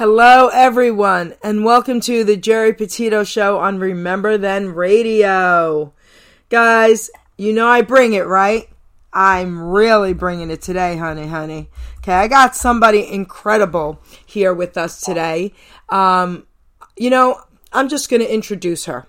Hello, everyone, and welcome to the Geri Petito Show on Remember Then Radio. Guys, you know I bring it, right? I'm really bringing it today, honey, honey. Okay, I got somebody incredible here with us today. Um, you know, I'm just going to introduce her.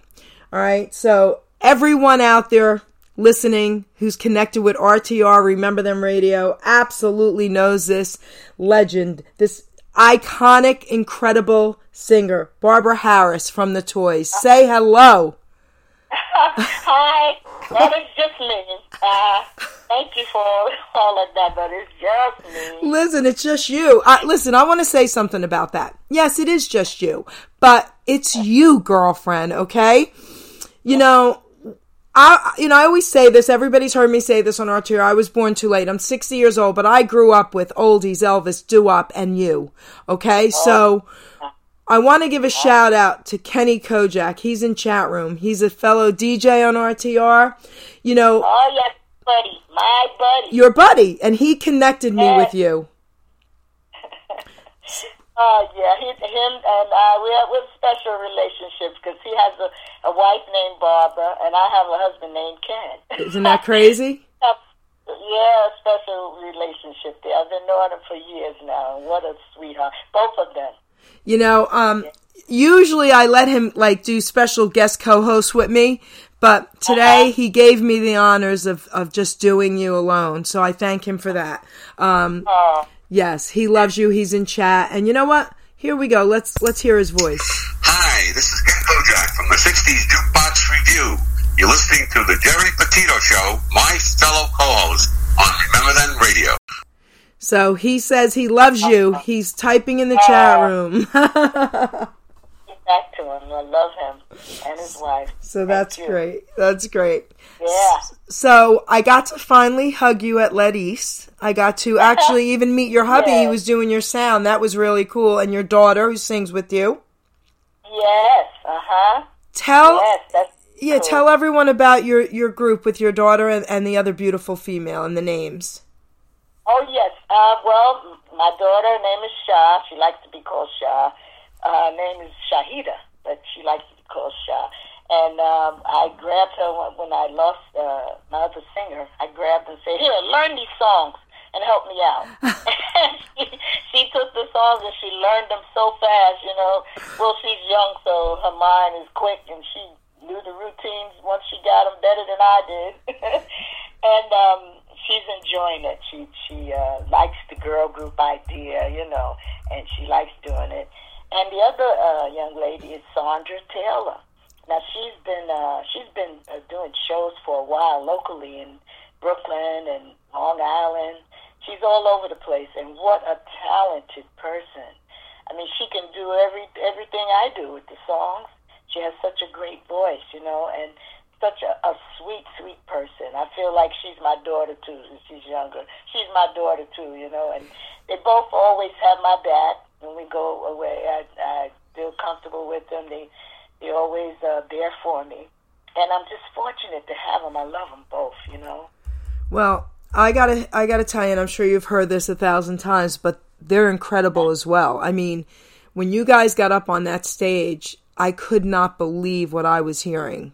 All right, so everyone out there listening who's connected with RTR, Remember Then Radio, absolutely knows this legend, this iconic, incredible singer, Barbara Harris from The Toys. Say hello. Hi, that is just me. Uh, thank you for all of that, but it's just me. Listen, it's just you. I, listen, I want to say something about that. Yes, it is just you, but it's you, girlfriend, okay? You know, I, you know, I always say this. Everybody's heard me say this on RTR. I was born too late. I'm 60 years old, but I grew up with oldies, Elvis, doo-wop, and you. Okay, oh. so I want to give a shout out to Kenny Kojak. He's in chat room. He's a fellow DJ on RTR. You know, Oh, yes, buddy. My buddy. your buddy, and he connected me with you. Oh, yeah. He, him and I, we have, we have special relationships because he has a, a wife named Barbara, and I have a husband named Ken. Isn't that crazy? yeah, special relationship there. I've been knowing him for years now. What a sweetheart. Both of them. You know, um, usually I let him like do special guest co-hosts with me, but today he gave me the honors of, of just doing you alone. So I thank him for that. Um, Oh. Yes, he loves you. He's in chat, and you know what? Here we go. Let's let's hear his voice. Hi, this is Ken Kojak from the 60s Jukebox Review. You're listening to the Geri Petito Show, my fellow co-host on Remember Then Radio. So he says he loves you. He's typing in the chat room. Back to him. I love him and his wife. so that's great. That's great. Yeah. So I got to finally hug you at Let East. I got to actually even meet your hubby. He Yeah. was doing your sound. That was really cool. And your daughter who sings with you. Yes. Uh huh. Tell Yes. Yeah, cool. tell everyone about your your group with your daughter and, and the other beautiful female and the names. Oh yes. Uh, well, my daughter, her name is Shah. She likes to be called Shah. Uh, her name is Shahida, but she likes to be called Shah. And um, I grabbed her when, when I lost uh, my other singer. I grabbed and said, "Here, learn these songs and help me out." she, she took the songs and she learned them so fast. You know, well, she's young, so her mind is quick, and she knew the routines once she got them better than I did. and um, she's enjoying it. She she uh, likes the girl group idea, you know, and she likes doing it. And the other uh, young lady is Sandra Taylor. Now she's been uh, she's been uh, doing shows for a while locally in Brooklyn and Long Island. She's all over the place, and what a talented person! I mean, she can do every everything I do with the songs. She has such a great voice, you know, and such a, a sweet, sweet person. I feel like she's my daughter too. Since she's younger, she's my daughter too, you know. And they both always have my back when we go away. I, I feel comfortable with them. They they always uh, there for me, and I'm just fortunate to have them. I love them both, you know. Well, I gotta I gotta tell you, and I'm sure you've heard this a thousand times, but they're incredible as well. I mean, when you guys got up on that stage, I could not believe what I was hearing.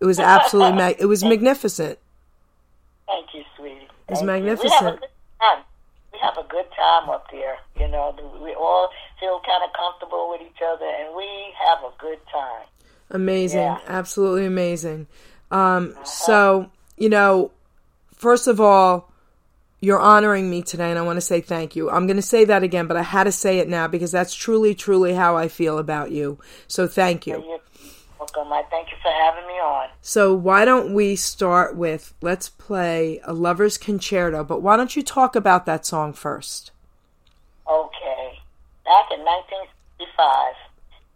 It was absolutely mag- it was magnificent. Thank you, sweetie. It's Thank you. We have a magnificent. good time. Have a good time up there. You know, we all feel kind of comfortable with each other, and we have a good time. Amazing, Yeah. absolutely amazing. Um, so you know, first of all, you're honoring me today, and I want to say thank you. I'm going to say that again, but I had to say it now because that's truly, truly how I feel about you. So thank you. I thank you for having me on. So why don't we start with let's play a lover's concerto, but why don't you talk about that song first? Okay. Back in 1965,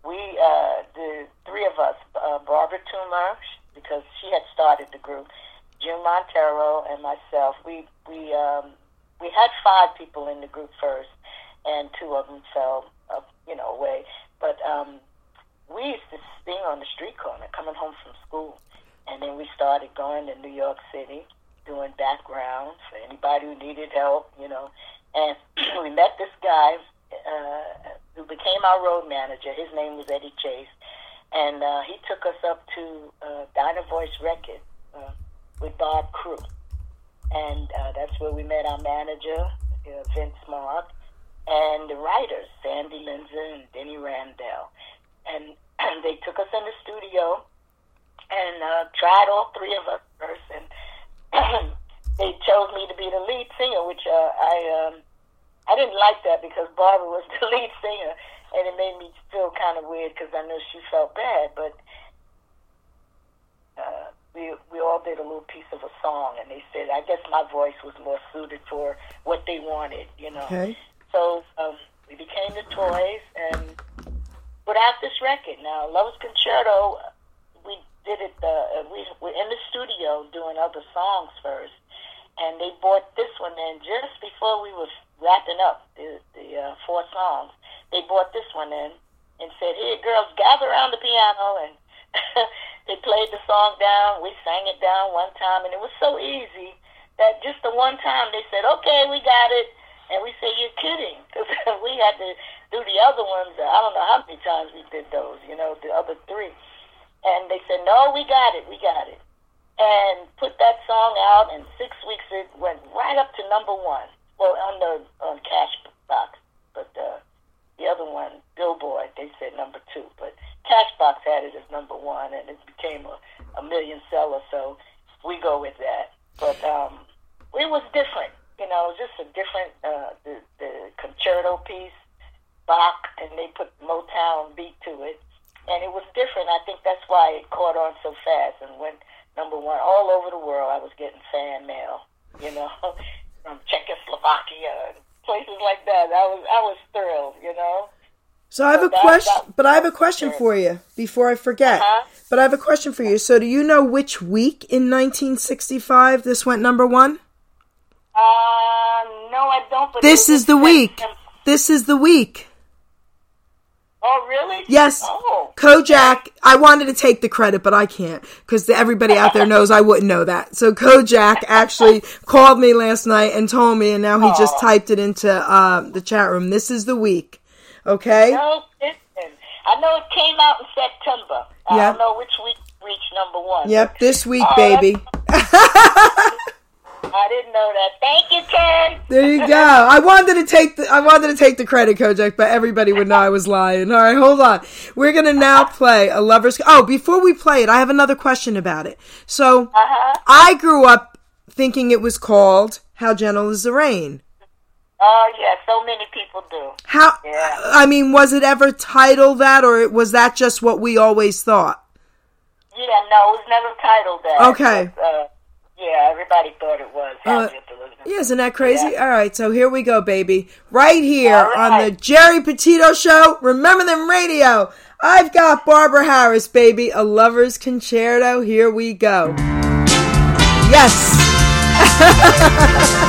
we, uh, the three of us, uh, Barbara Toomer, because she had started the group, June Montiero and myself, we, we, um, we had five people in the group first, and two of them fell, uh, you know, away. But um, we used to sing on the street corner coming home from school. And then we started going to New York City, doing backgrounds for anybody who needed help, you know. And we met this guy uh, who became our road manager. His name was Eddie Chase, and uh, he took us up to uh, DynoVoice Records uh, with Bob Crewe, and uh, that's where we met our manager, uh, Vince Mark, and the writers, Sandy Linzer and Denny Randell, and, and they took us in the studio and uh, tried all three of us first, and they chose me to be the lead singer, which uh, I um, I didn't like that because Barbara was the lead singer, and it made me feel kind of weird because I know she felt bad, but. Uh, we we all did a little piece of a song, and they said I guess my voice was more suited for what they wanted, you know. Okay. So um, we became the Toys and put out this record. Now, Love's Concerto, we did it. Uh, we were in the studio doing other songs first, and they brought this one in just before we were wrapping up the, the uh, four songs. They brought this one in and said, "Here, girls, gather around the piano." And they played the song down. We sang it down one time, and it was so easy that just the one time they said, "Okay, we got it." And we say, you're kidding. Because we had to do the other ones. I don't know how many times we did those, you know, the other three. And they said, no, we got it. We got it. And put that song out. In six weeks, it went right up to number one. Well, on the on Cashbox. But uh, the other one, Billboard, they said number two. But Cashbox had it as number one. And it became a, a million seller. So we go with that. But um, it was different you know, just a different uh, the the concerto piece, Bach, and they put Motown beat to it, and it was different. I think that's why it caught on so fast and went number one all over the world. I was getting fan mail, you know, from Czechoslovakia and places like that. I was I was thrilled, you know. So I have a question, but I have a question for you before I forget. Uh-huh. But I have a question for you. So do you know which week in 1965 this went number one? Uh, no, I don't. But This is the week. This is the week. Oh, really? Yes. Oh. Kojak, I wanted to take the credit, but I can't because everybody out there knows I wouldn't know that. So Kojak actually called me last night and told me, and now he just typed it into uh, the chat room. This is the week. Okay? No, listen. I know it came out in September. I Yeah. don't know which week reached number one. Yep, this week, Oh, baby. I didn't know that. Thank you, Ken. There you go. I wanted to take the I wanted to take the credit, Kojak, but everybody would know I was lying. All right, hold on. We're gonna now play a lover's. Oh, before we play it, I have another question about it. So, Uh-huh. I grew up thinking it was called "How Gentle Is the Rain." Oh, yeah, so many people do. How? Yeah. I mean, was it ever titled that, or was that just what we always thought? Yeah, no, it was never titled that. Okay. But, uh, yeah, everybody thought it was. Uh, Yeah, isn't that crazy? Yeah. All right, so here we go, baby. Right here All on the. Geri Petito Show. Remember Then radio. I've got Barbara Harris, baby. A lover's concerto. Here we go. Yes.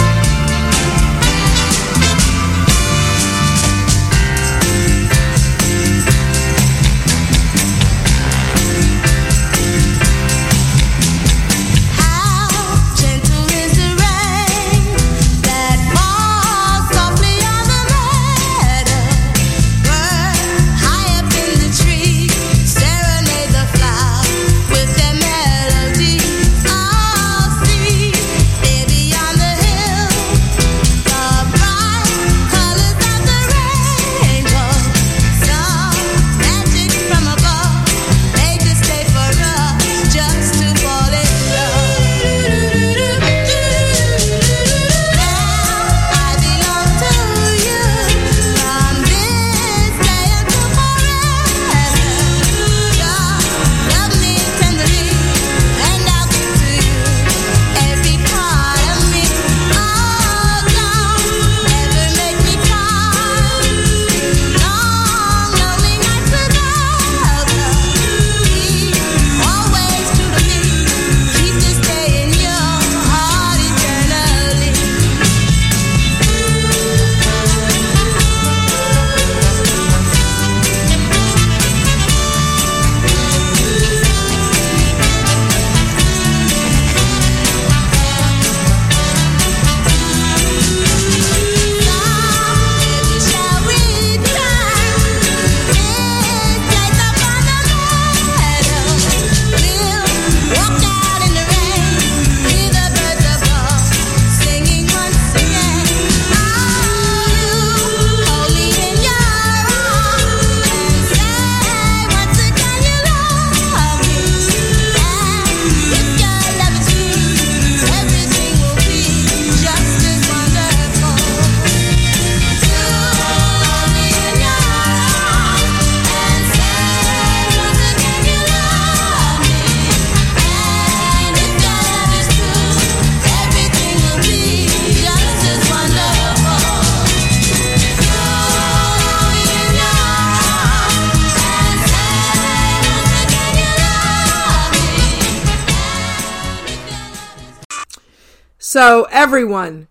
everyone,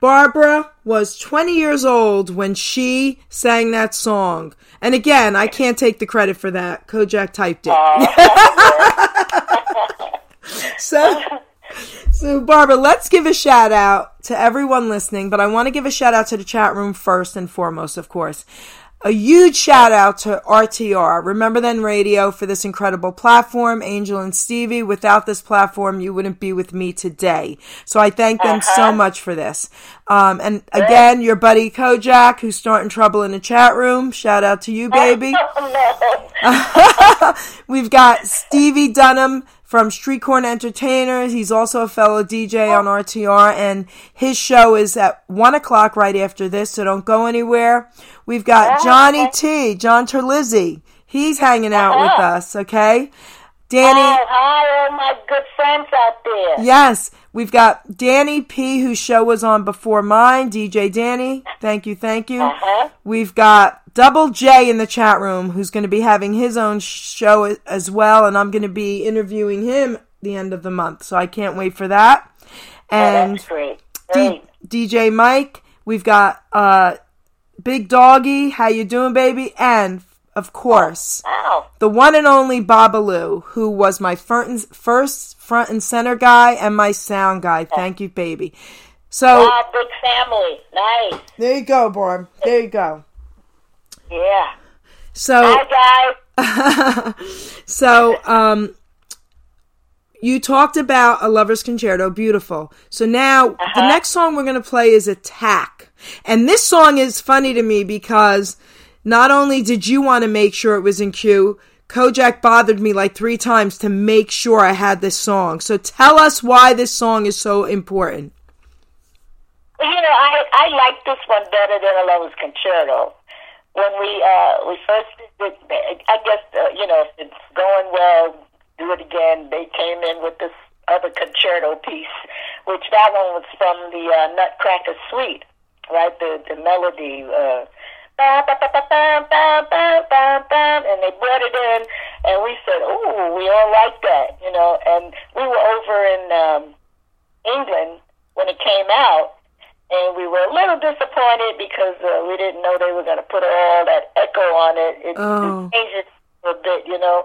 Barbara was 20 years old when she sang that song. And again, I can't take the credit for that. Kojak typed it. so, so Barbara, let's give a shout out to everyone listening, but I want to give a shout out to the chat room first and foremost, of course. A huge shout out to RTR, Remember Then Radio, for this incredible platform. Angel and Stevie, without this platform, you wouldn't be with me today. So I thank them so much for this. Um, and again, your buddy Kojak, who's starting trouble in the chat room. Shout out to you, baby. We've got Stevie Dunham from Street Corn Entertainers. He's also a fellow DJ on RTR, and his show is at 1 o'clock right after this, so don't go anywhere. We've got oh, Johnny T, John Terlizzi. He's hanging out with uh-huh. us, okay? Danny. Oh, hi, all my good friends out there. Yes, we've got Danny P, whose show was on before mine. DJ Danny, thank you, thank you. Uh-huh. We've got Double J in the chat room, who's going to be having his own show as well, and I'm going to be interviewing him the end of the month, so I can't wait for that. Oh, And that's great. D- DJ Mike, we've got uh, Big Doggy, how you doing, baby? And of course, Wow. the one and only Babalu, who was my first front and center guy and my sound guy. Thank you, baby. So Wow, big family. Nice. there you go, Barb. There you go. Yeah. So Hi, guys. so um you talked about a lover's concerto beautiful so now the next song we're going to play is attack and this song is funny to me because not only did you want to make sure it was in cue kojak bothered me like three times to make sure i had this song so tell us why this song is so important You know, I I like this one better than a Lover's Concerto. When we uh we first did, I guess uh, you know if it's going well, do it again. They came in with this other concerto piece, which that one was from the uh, Nutcracker Suite, right? The the melody. Uh, And they brought it in, and we said, "Ooh, we all like that," you know. And we were over in um, England when it came out, and we were a little disappointed because uh, we didn't know they were going to put all that echo on it. It, Oh. it changed it a bit, you know.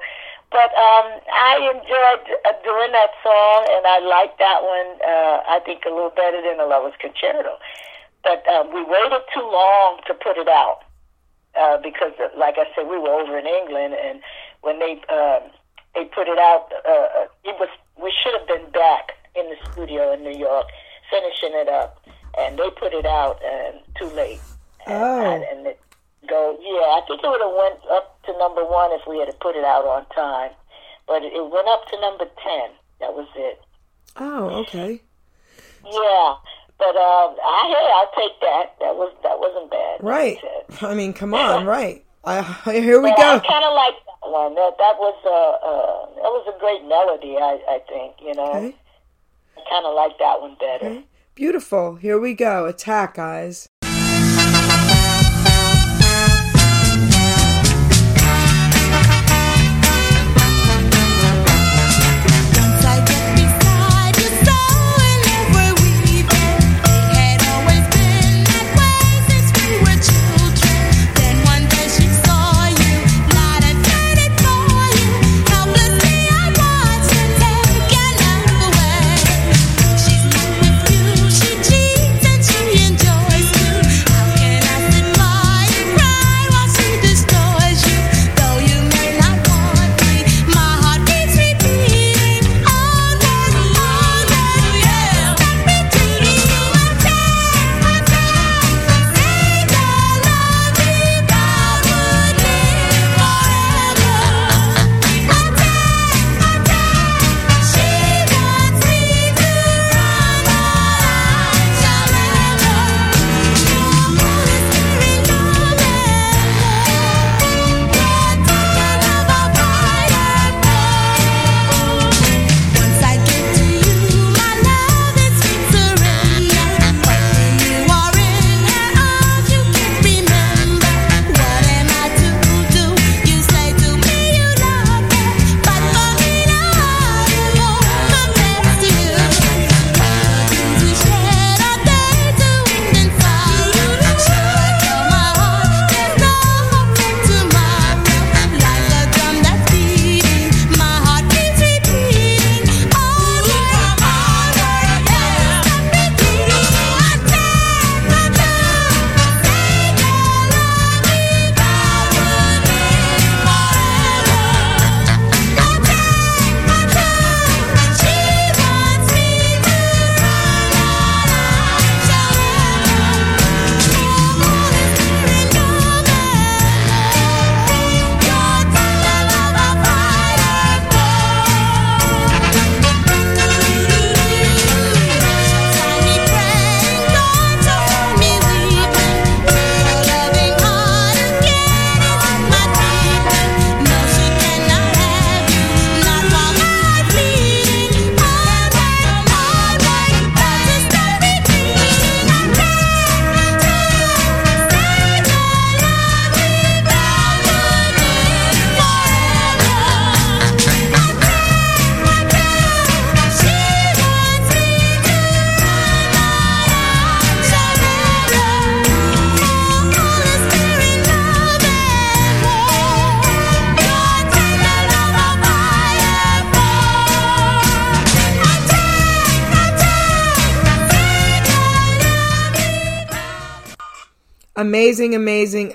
But um, I enjoyed uh, doing that song, and I like that one. Uh, I think a little better than the Lover's Concerto. But um, we waited too long to put it out uh, because, uh, like I said, we were over in England, and when they um, they put it out, uh, it was we should have been back in the studio in New York finishing it up, and they put it out and too late. And, Oh. and, and it go yeah, I think it would have went up to number one if we had put it out on time, but it went up to number ten. That was it. oh okay Yeah, but um, I hey, I'll take that. That was that wasn't bad. like I right i mean come on right I, here we Yeah, go I kind of like that one. That that was a uh, that was a great melody. I I think you know. okay I kind of like that one better. Okay. Beautiful. Here we go. Attack, guys.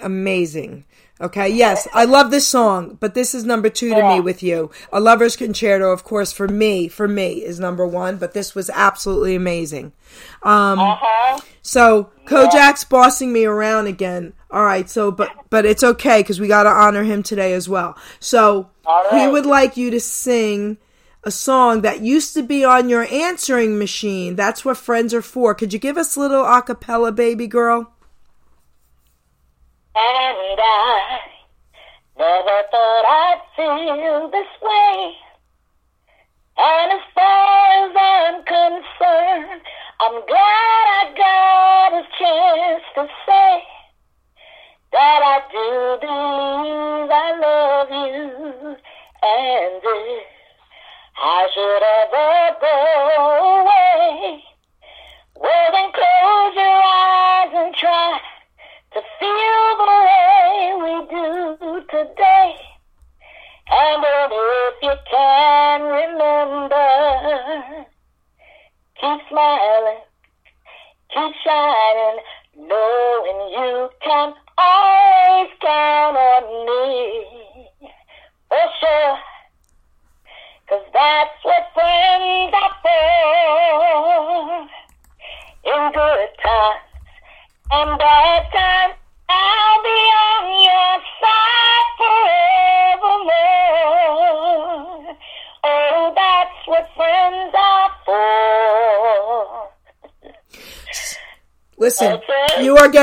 Amazing. Okay, yes, I love this song, but this is number two to me with you. A Lover's Concerto, of course, for me, for me, is number one, but this was absolutely amazing. Um, Uh-huh. so Kojak's bossing me around again. All right, so but but it's okay because we got to honor him today as well. So All he would like you to sing a song that used to be on your answering machine. That's what friends are for. Could you give us a little a cappella, baby girl? And I never thought I'd feel this way. And as far as I'm concerned, I'm glad I got a chance to say that I do believe I love you. And if I should ever go away, well then close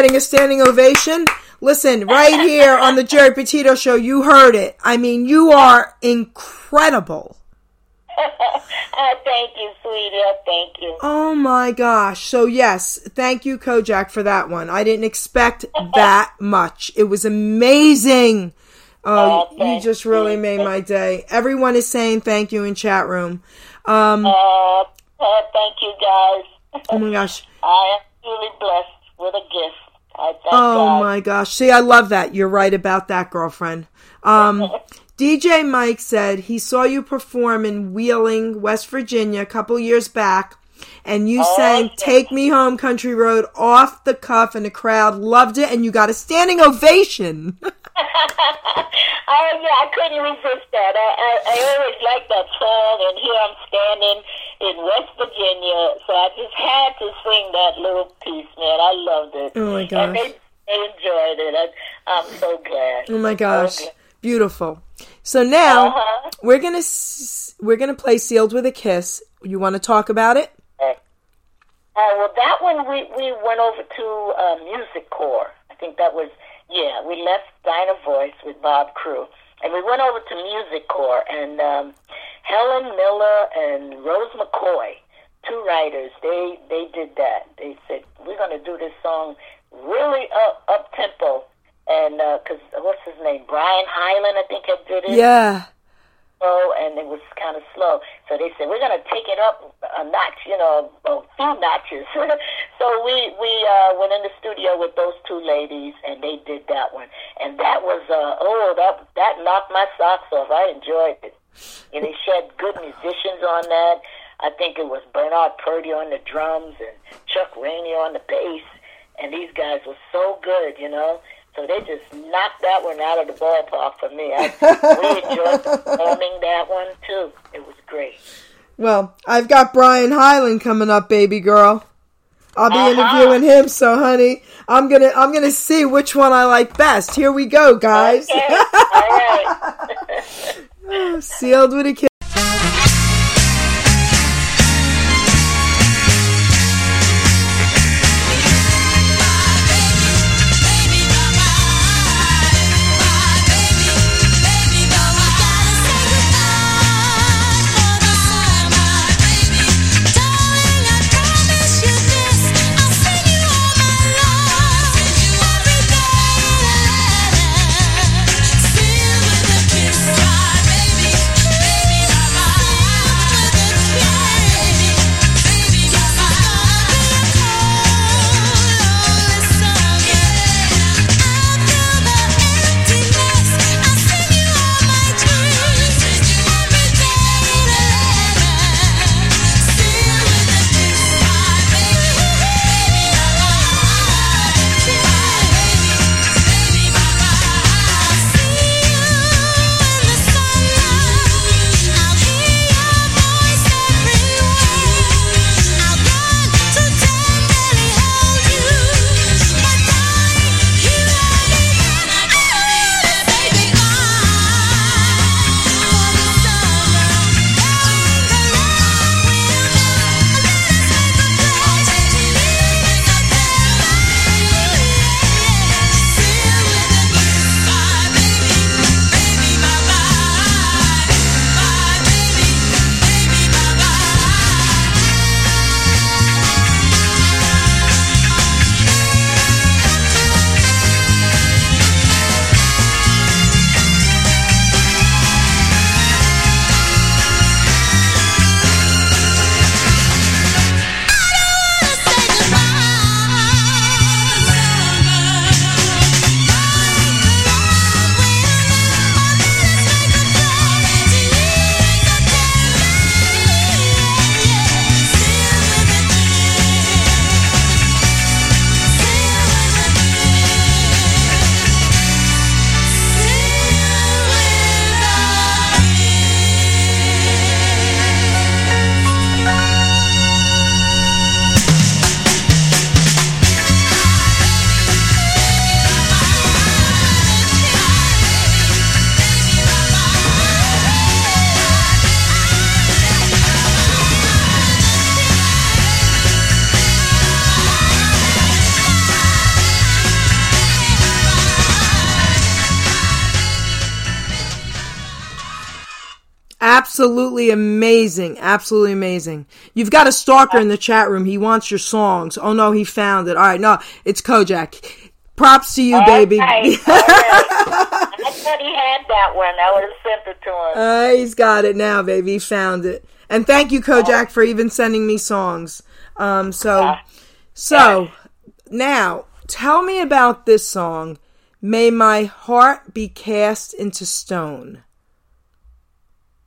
getting a standing ovation. Listen, right here on the Geri Petito show, you heard it. I mean, you are incredible. Ah, thank you, sweetie. Ah, Thank you. Oh my gosh. So yes, thank you Kojak for that one. I didn't expect that much. It was amazing. Oh, Oh, you just really you. made my day. Everyone is saying thank you in chat room. Um, Uh, uh, thank you, guys. oh my gosh. I am truly blessed with a gift. Oh God. my gosh. See, I love that. You're right about that, girlfriend. Um, DJ Mike said he saw you perform in Wheeling, West Virginia a couple years back, and you sang Take Me Home Country Road off the cuff, and the crowd loved it, and you got a standing ovation. oh yeah, I couldn't resist that. I, I, I always liked that song, and here I'm standing in West Virginia, so I just had to sing that little piece, man. I loved it. Oh, my And gosh. they, they enjoyed it. I, I'm so glad. oh my gosh. Beautiful. So now Uh-huh. we're gonna we're gonna play "Sealed with a Kiss." You want to talk about it? Uh, well, that one we, we went over to uh, Musicor. I think that was, yeah, we left DynoVoice with Bob Crewe. And we went over to Musicor, and um, Helen Miller and Rose McCoy, two writers, they, they did that. They said, we're going to do this song really up, up tempo. And, because, what's his name? Brian Hyland, I think, had did it Yeah. Slow and it was kind of slow. So they said we're going to take it up a notch, you know, a few notches. so we we uh, went in the studio with those two ladies and they did that one, and that was uh, oh that that knocked my socks off. I enjoyed it. And they had good musicians on that. I think it was Bernard Purdie on the drums and Chuck Rainey on the bass, and these guys were so good, you know. So they just knocked that one out of the ballpark for me. I, we enjoyed performing that one too. It was great. Well, I've got Brian Hyland coming up, baby girl. I'll be Uh-huh. interviewing him, so honey, I'm gonna I'm gonna see which one I like best. Here we go, guys. Okay. All right. Sealed with a kiss. Absolutely amazing. Absolutely amazing. You've got a stalker in the chat room. He wants your songs. Oh no, he found it. All right, no, it's Kojak. Props to you, baby. All right, all right. I thought he had that one. I would have sent it to him. Uh, he's got it now, baby. He found it. And thank you, Kojak, for even sending me songs. Um, so, so now tell me about this song. May my heart be cast into stone.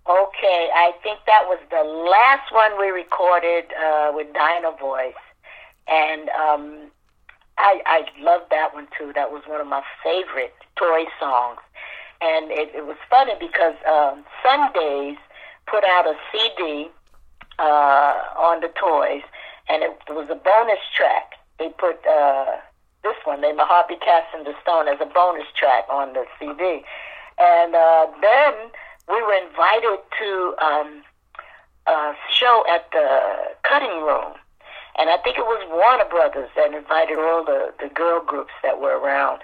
Okay, I think that was the last one we recorded uh, with DynoVoice, and um, I I loved that one too. That was one of my favorite toy songs, and it, it was funny because um, Sundazed put out a CD uh, on the toys, and it, was a bonus track. They put uh, this one, "May My Heart Be Cast into Stone," as a bonus track on the CD, and uh, then we were invited to um, a show at the cutting room. And I think it was Warner Brothers that invited all the, the girl groups that were around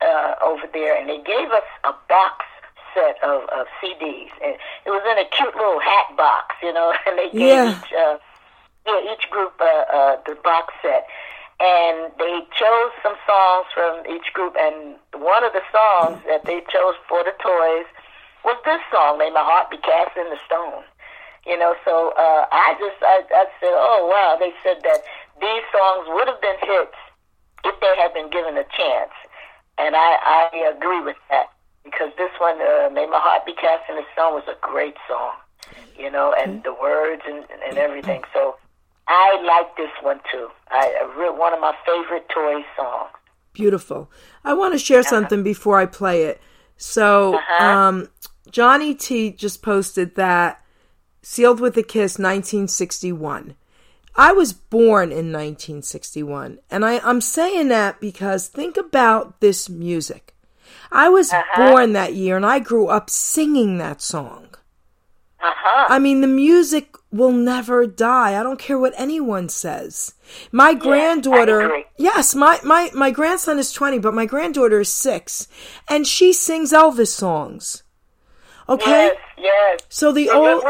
uh, over there. And they gave us a box set of, of CDs. And it was in a cute little hat box, you know, and they gave Yeah. each, uh, yeah, each group uh, uh, the box set. And they chose some songs from each group. And one of the songs that they chose for the toys was this song, May My Heart Be Cast in the Stone. You know, so uh, I just, I, I said, oh, wow. They said that these songs would have been hits if they had been given a chance. And I, I agree with that because this one, uh, May My Heart Be Cast in the Stone, was a great song, you know, and the words and, and everything. So I like this one too. I, One of my favorite toy songs. Beautiful. I want to share something before I play it. So, Uh-huh. um, Johnny T just posted that Sealed with a Kiss 1961. I was born in 1961, and I, I'm saying that because think about this music. I was born that year, and I grew up singing that song. Uh huh. I mean, the music will never die. I don't care what anyone says. My granddaughter, yes, my, my, my grandson is 20, but my granddaughter is six, and she sings Elvis songs. Okay? Yes, yes. So the old,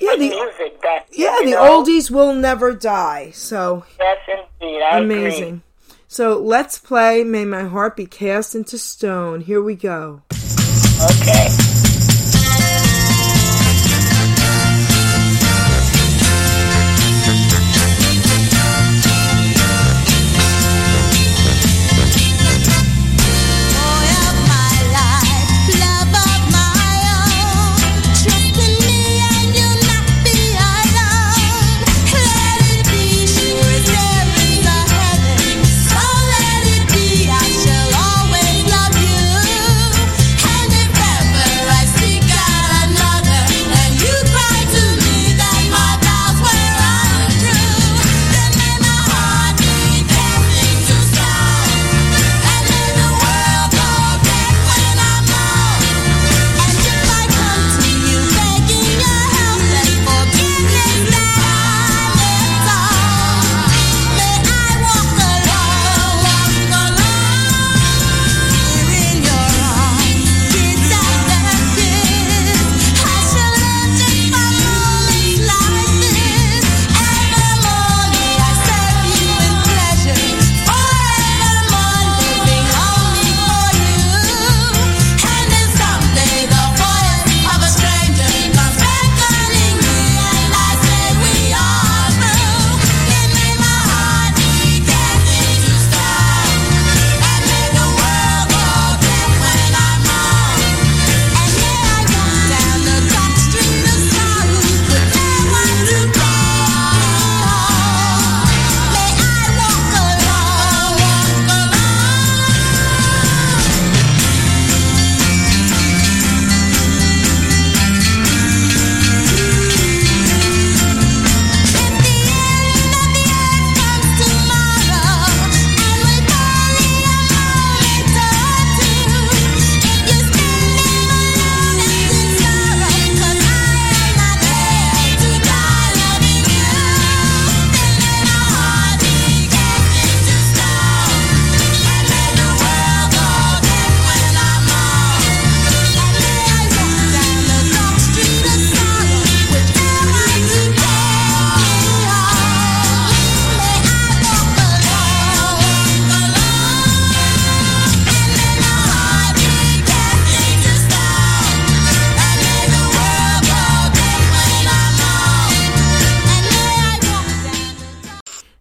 yeah, the, music that yeah, the know? oldies will never die. So Yes, indeed. I agree. amazing. So let's play May My Heart Be Cast into Stone. Here we go. Okay.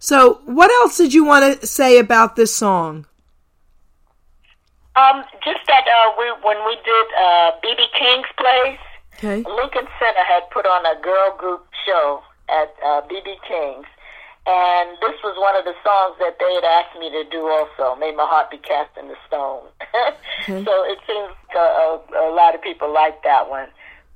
So, what else did you want to say about this song? Um, just that uh, we when we did uh, BB King's place, Okay. Lincoln Center had put on a girl group show at uh, BB King's, and this was one of the songs that they had asked me to do. Also, made my heart be cast in the stone. So it seems uh, a, a lot of people like that one.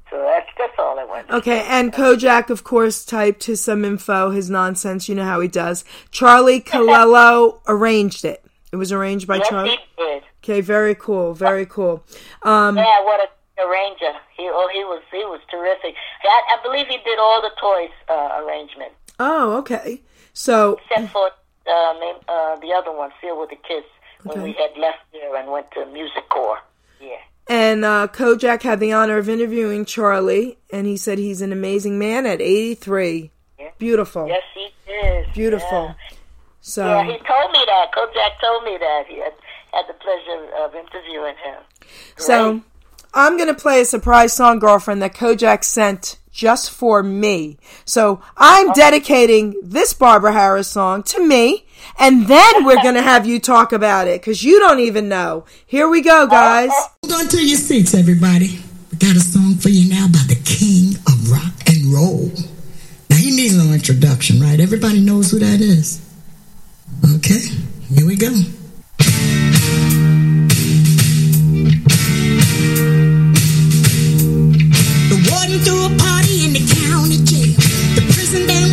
So that's that's all I wanted. Okay, and Kojak, of course, typed his some info, his nonsense. You know how he does. Charlie Calello arranged it. It was arranged by Yes, Charlie. he did. Okay, very cool, very cool. Um, Yeah, what a arranger. He oh he was he was terrific. I, I believe he did all the toys uh, arrangement oh, okay. So, except for uh, name, uh, the other one, Seal with the Kiss, when we had left there and went to Musicor. Yeah. And uh, Kojak had the honor of interviewing Charlie, and he said he's an amazing man at 83. Yeah. Beautiful, Yes, he is. beautiful. Yeah. So, Yeah, he told me that. Kojak told me that. He had, had the pleasure of interviewing him. So I'm gonna play a surprise song, girlfriend, that Kojak sent just for me. So I'm oh. dedicating this Barbara Harris song to me, and then we're gonna have you talk about it because you don't even know. Here we go, guys. Hold on to your seats, everybody. We got a song for you now by the king of rock and roll. Now, he needs no introduction, right? Everybody knows who that is. Okay, here we go. Warden threw a party in the county jail. The prison downstairs,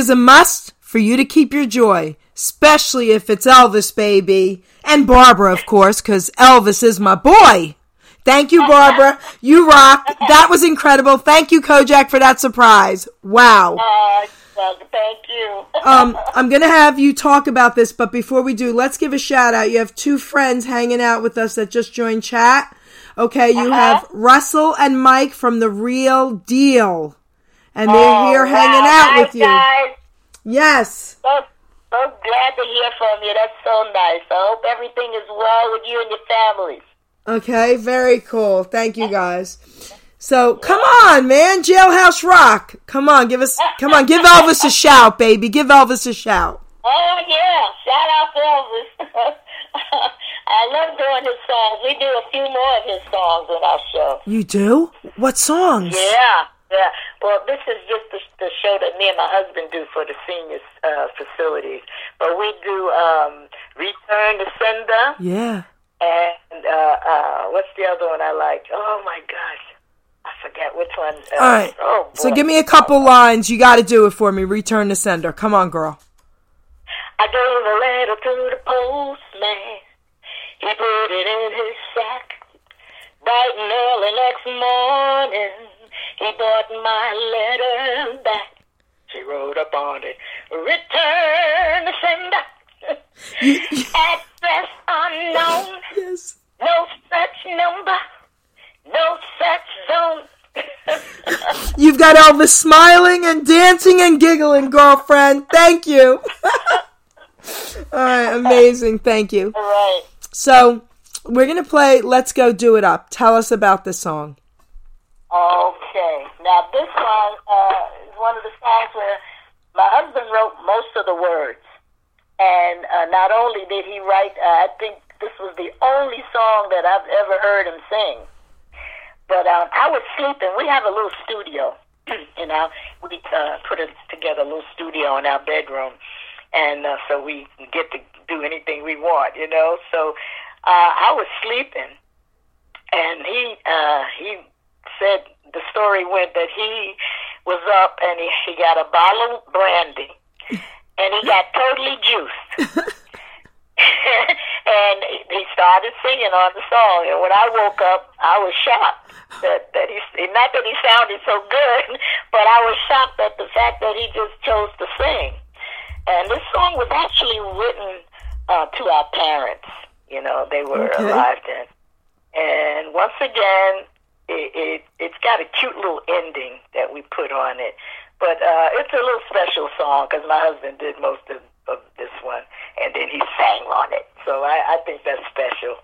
is a must for you to keep your joy, especially if it's Elvis, baby. And Barbara, of course, because Elvis is my boy. Thank you, Barbara. You rock. That was incredible. Thank you, Kojak, for that surprise. Wow. Uh, well, thank you. Um, I'm going to have you talk about this, but before we do, let's give a shout out. You have two friends hanging out with us that just joined chat. Okay, you have Russell and Mike from The Real Deal. And they're Oh, here hanging wow. out Nice, with you. Guys. Yes. So, so glad to hear from you. That's so nice. I hope everything is well with you and your families. Okay, very cool. Thank you guys. So come on, man, Jailhouse Rock. Come on, give us, come on, give Elvis a shout, baby. Give Elvis a shout. Oh yeah, shout out to Elvis. I love doing his songs. We do a few more of his songs on our show. You do? What songs? Yeah. Yeah. Well, this is just the, the show that me and my husband do for the seniors uh, facilities. But we do um, Return to Sender Yeah. and uh, uh, what's the other one I like? Oh my gosh, I forget which one. Uh, All right. Oh, So give me a couple lines. You got to do it for me. Return to sender. Come on, girl. I gave a letter to the postman. He put it in his sack. You've Elvis smiling and dancing and giggling, girlfriend. Thank you. All right, amazing. Thank you. All right. So, we're going to play Let's Go Do It Up. Tell us about the song. Okay. Now this song uh, is one of the songs where my husband wrote most of the words, and uh, not only did he write, uh, I think this was the only song that I've ever heard him sing. But um, I was sleeping. We have a little studio, you know. We uh, put it together a little studio in our bedroom, and uh, so we get to do anything we want, you know. So uh, I was sleeping, and he uh, he said the story went that he was up and he, he got a bottle of brandy, and he got totally juiced. and he started singing on the song. And when I woke up, I was shocked that that he not that he sounded so good, but I was shocked at the fact that he just chose to sing. And this song was actually written uh, to our parents. You know, they were Okay. alive then. And once again, it, it it's got a cute little ending that we put on it. But uh, it's a little special song because my husband did most of, of this one, and then he sang on it. So I, I think that's special.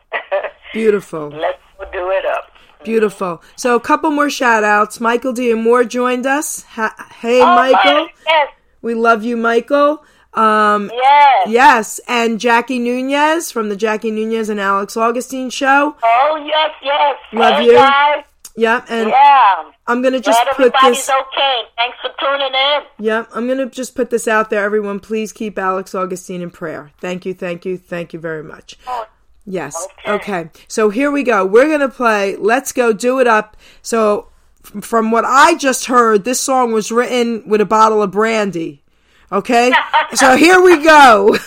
Beautiful. Let's do it up. Beautiful. So, a couple more shout outs. Michael D. Moore joined us. Ha- hey, Oh, Michael. Yes, We love you, Michael. Um, yes. Yes, and Jackie Nunez from the Jackie Nunez and Alex Augustine show. Oh, yes, yes. Love hey, you. guys. Yep, and Yeah. I'm gonna just Glad put everybody's this. okay. Thanks for tuning in. Yep, I'm gonna just put this out there. Everyone, please keep Alex Augustine in prayer. Thank you, thank you, thank you very much. Yes. Okay. Okay. So here we go. We're gonna play "Let's Go Do It Up." So, from what I just heard, this song was written with a bottle of brandy. Okay. so here we go.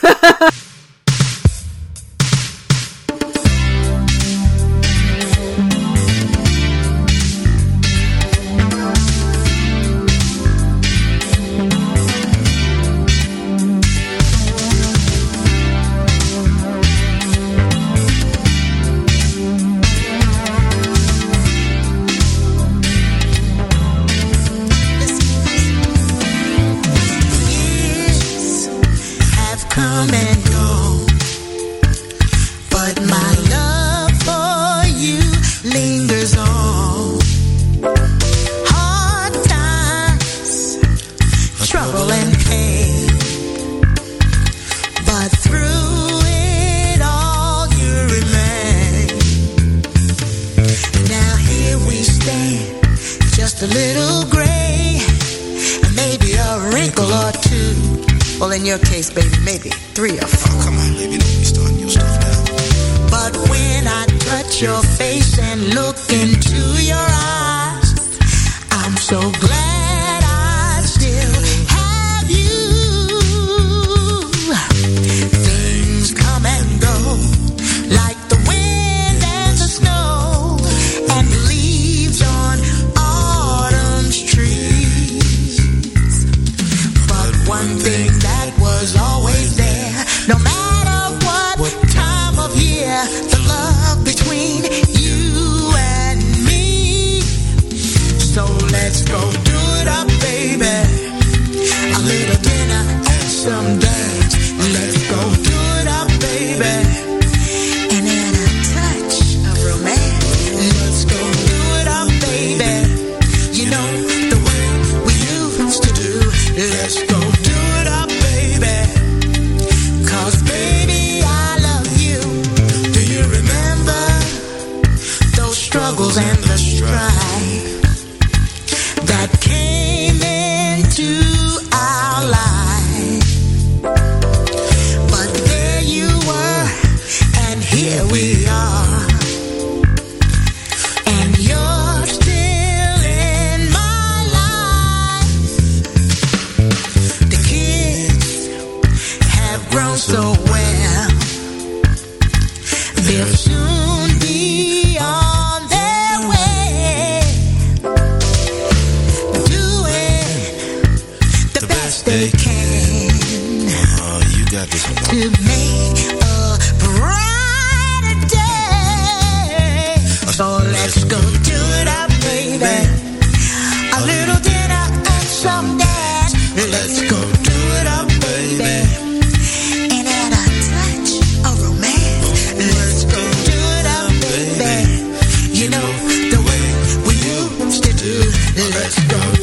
Let's go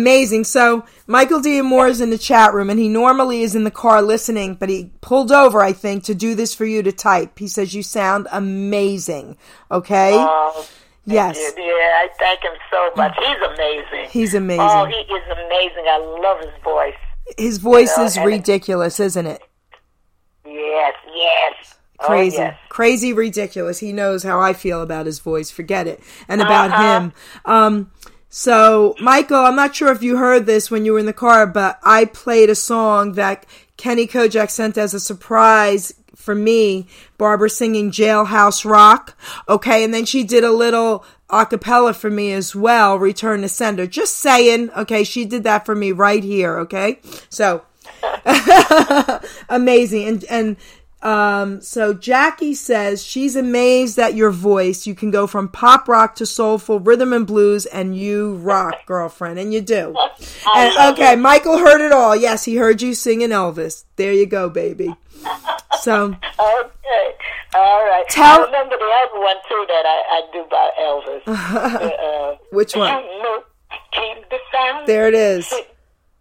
Amazing. So Michael Diamore is in the chat room, and he normally is in the car listening, but he pulled over, I think, to do this for you to type. He says you sound amazing. Okay. Oh, yes. Yeah, I thank him so much. He's amazing. He's amazing. Oh, he is amazing. I love his voice. His voice know, is ridiculous, isn't it? Yes, yes. Crazy, Oh, yes. crazy, ridiculous. He knows how I feel about his voice. Forget it, and about Uh-huh. him. Um, so Michael, I'm not sure if you heard this when you were in the car, but I played a song that Kenny Kojak sent as a surprise for me. Barbara singing "Jailhouse Rock," okay, and then she did a little a cappella for me as well. Return to sender. Just saying, okay, she did that for me right here, okay. So amazing and and um so jackie says she's amazed at your voice you can go from pop rock to soulful rhythm and blues and you rock girlfriend and you do and, okay michael heard it all yes he heard you singing elvis there you go baby so Okay. All right. Tell- I remember the other one too that I, I do by Elvis. Uh, Which one? Keep the sound. there it is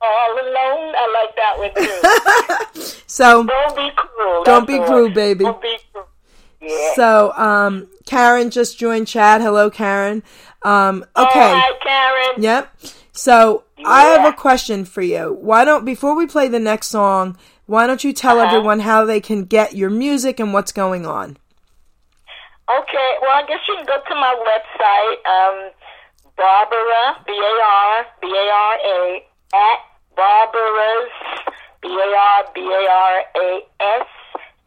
All alone. I like that one too. so Don't be cruel. Don't be cruel, baby. Don't be cruel. Yeah. so um karen just joined chat hello karen um okay right, Karen. Yep. So I have a question for you. Why don't before we play the next song, why don't you tell Uh-huh. everyone how they can get your music and what's going on? Okay, well, I guess you can go to my website, um, Barbara, B A R B A R A, at Barbara's, B A R B A R A S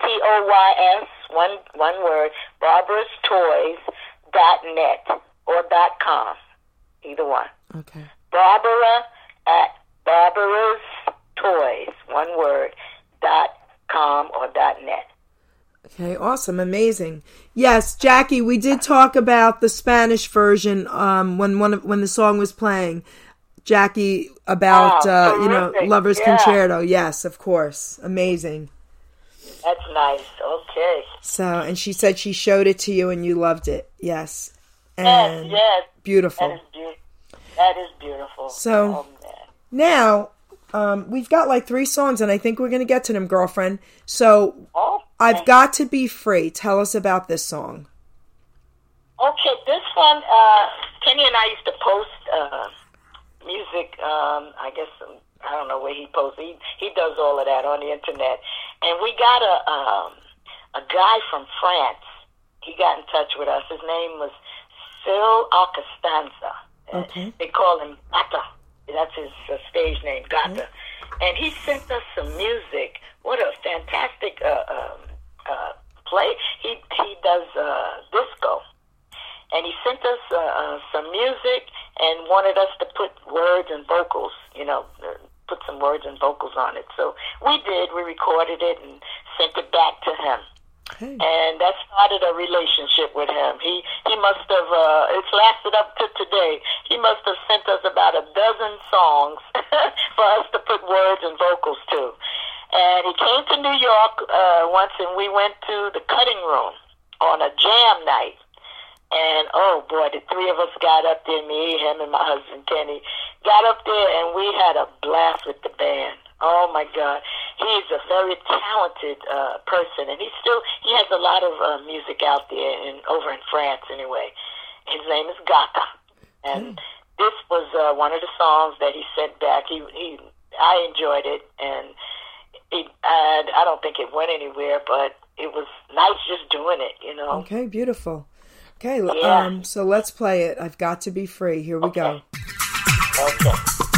T O Y S, one, one word, Barbara's Toys, dot net, or dot com, either one. Okay. Barbara at Barbara's Toys, one word, dot com or dot net. Okay, awesome, amazing. Yes, Jackie, we did talk about the Spanish version um, when one of, when the song was playing. Jackie about Oh, uh, you know Lovers yeah. Concerto. Yes, of course, amazing. That's nice. Okay. So, and she said she showed it to you and you loved it. Yes, Yes, and yes. beautiful. That is beautiful. That is beautiful. So- oh, man. Now, um, we've got like three songs, and I think we're gonna get to them, girlfriend. So, Oh, I've got to be free. Tell us about this song. Okay, this one, uh, Kenny and I used to post uh, music. Um, I guess um, I don't know where he posts. He he does all of that on the internet, and we got a um, a guy from France. He got in touch with us. His name was Phil Alcastanza. Okay. They call him Gata. That's his uh, stage name, Gata. And he sent us some music. What a fantastic uh, um, uh, play! He he does uh, disco and he sent us uh, uh, some music and wanted us to put words and vocals, you know, uh, put some words and vocals on it. So we did. We recorded it and sent it back to him. Okay. And that started a relationship with him. He he must have. Uh, it's lasted up to today. He must have sent us about a dozen songs for us to put words and vocals to. And he came to New York uh, once, and we went to the cutting room on a jam night. And oh boy, the three of us got up there, me, him, and my husband Kenny, got up there and we had a blast with the band. Oh my God, he's a very talented uh, person, and he's still he has a lot of uh, music out there in over in France anyway. His name is Gata, and this was uh, one of the songs that he sent back. He he I enjoyed it, and it, and I don't think it went anywhere, but it was nice just doing it, you know. Okay, beautiful. Okay, Yeah. um, so let's play it. I've got to be free. Here we go. Okay.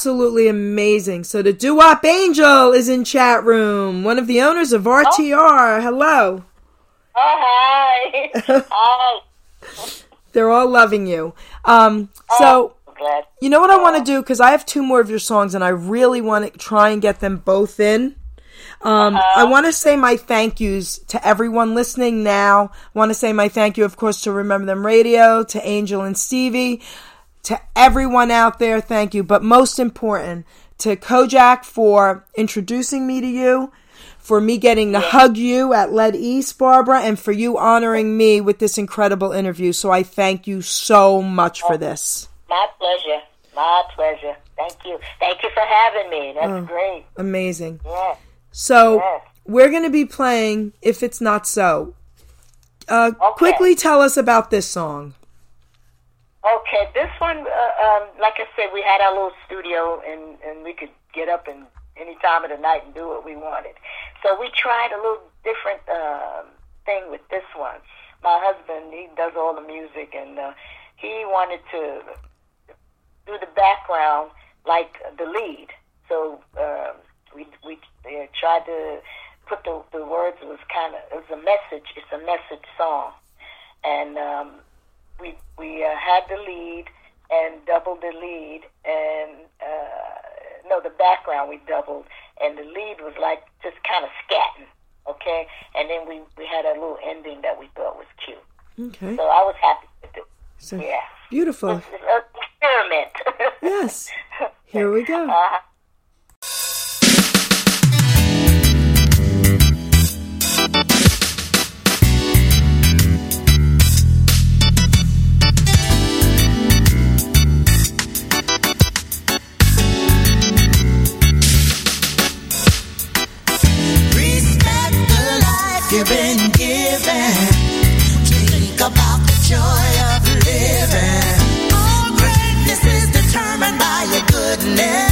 Absolutely amazing. So the Doo Wop Angel is in chat room. One of the owners of RTR. Hello. Oh, hi. hi. They're all loving you. Um, so I'm glad. you know what I want to do because I have two more of your songs and I really want to try and get them both in. Um, I want to say my thank yous to everyone listening now. I want to say my thank you, of course, to Remember Then Radio, to Angel and Stevie, to everyone out there. Thank you. But most important, to Kojak for introducing me to you, for me getting to hug you at Lead East, Barbara, and for you honoring me with this incredible interview. So I thank you so much for this. My pleasure. My pleasure. Thank you. Thank you for having me. That's Oh. great. Amazing. Yeah. So we're going to be playing If It's Not So. Uh, Quickly tell us about this song. Okay, this one, uh, um, like I said, we had our little studio, and and we could get up and any time of the night and do what we wanted. So we tried a little different um, thing with this one. My husband, he does all the music, and uh, he wanted to do the background like the lead. So um, we we uh, tried to put the the words. It was kind of it was a message. It's a message song, and um, we we uh, had the lead and doubled the lead and uh, no the background we doubled and the lead was like just kind of scatting okay and then we we had a little ending that we thought was cute Okay. so I was happy with it So yeah beautiful. it's experiment Yes. Here we go. uh, you've been given. Think about the joy of living. All greatness is determined by your goodness,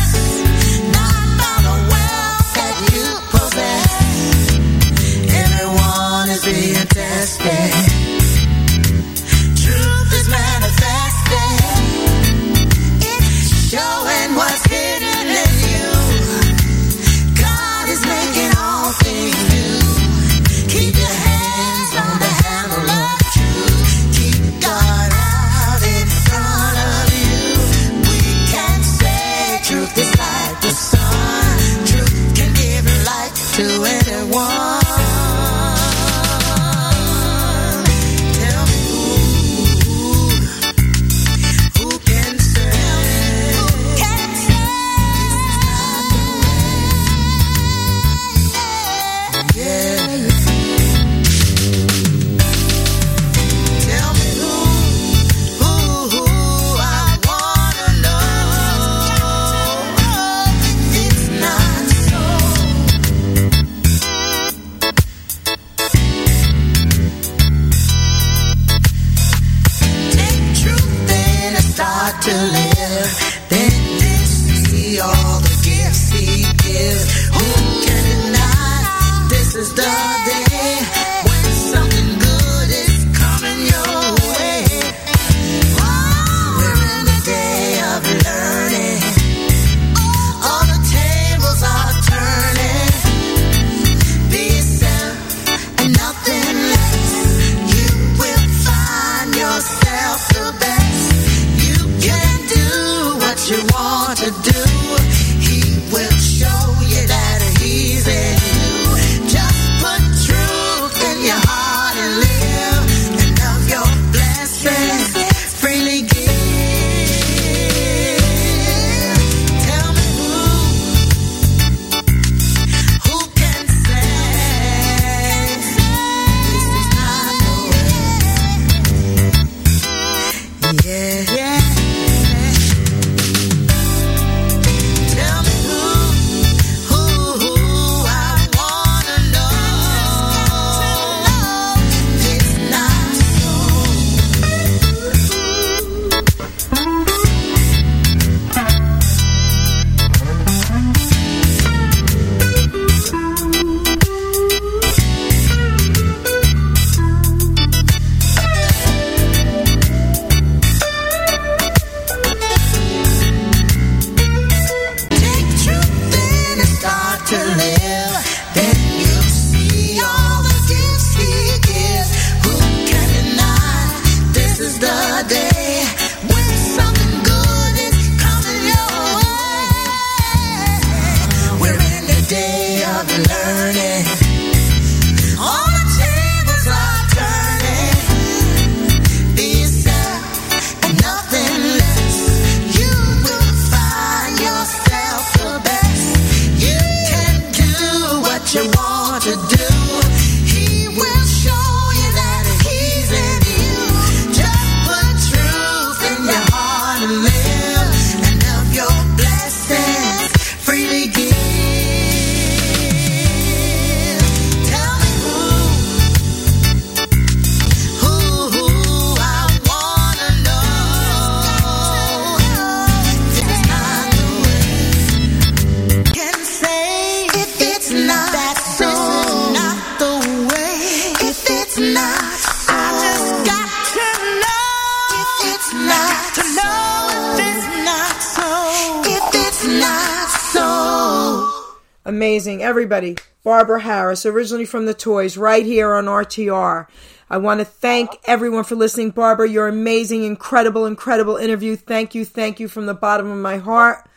Everybody. Barbara Harris, originally from the Toys, right here on RTR. I want to thank everyone for listening. Barbara, your amazing, incredible, incredible interview. Thank you, thank you from the bottom of my heart.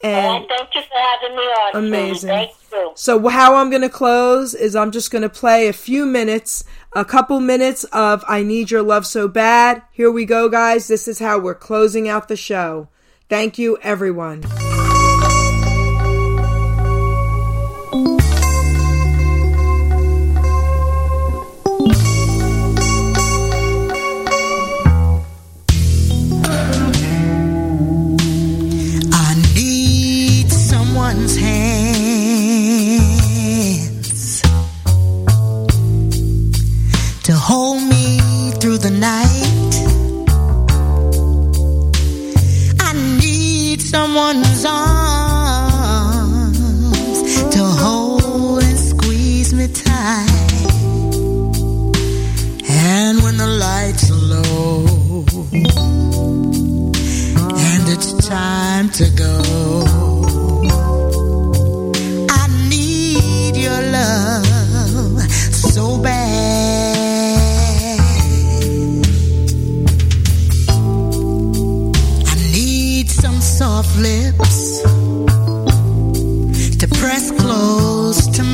And And thank you for having me on. Amazing. Thank you. so, how I'm going to close is I'm just going to play a few minutes, a couple minutes of I Need Your Love So Bad. Here we go, guys. This is how we're closing out the show. Thank you, everyone. Someone's arms to hold and squeeze me tight. And when the lights are low and it's time to go.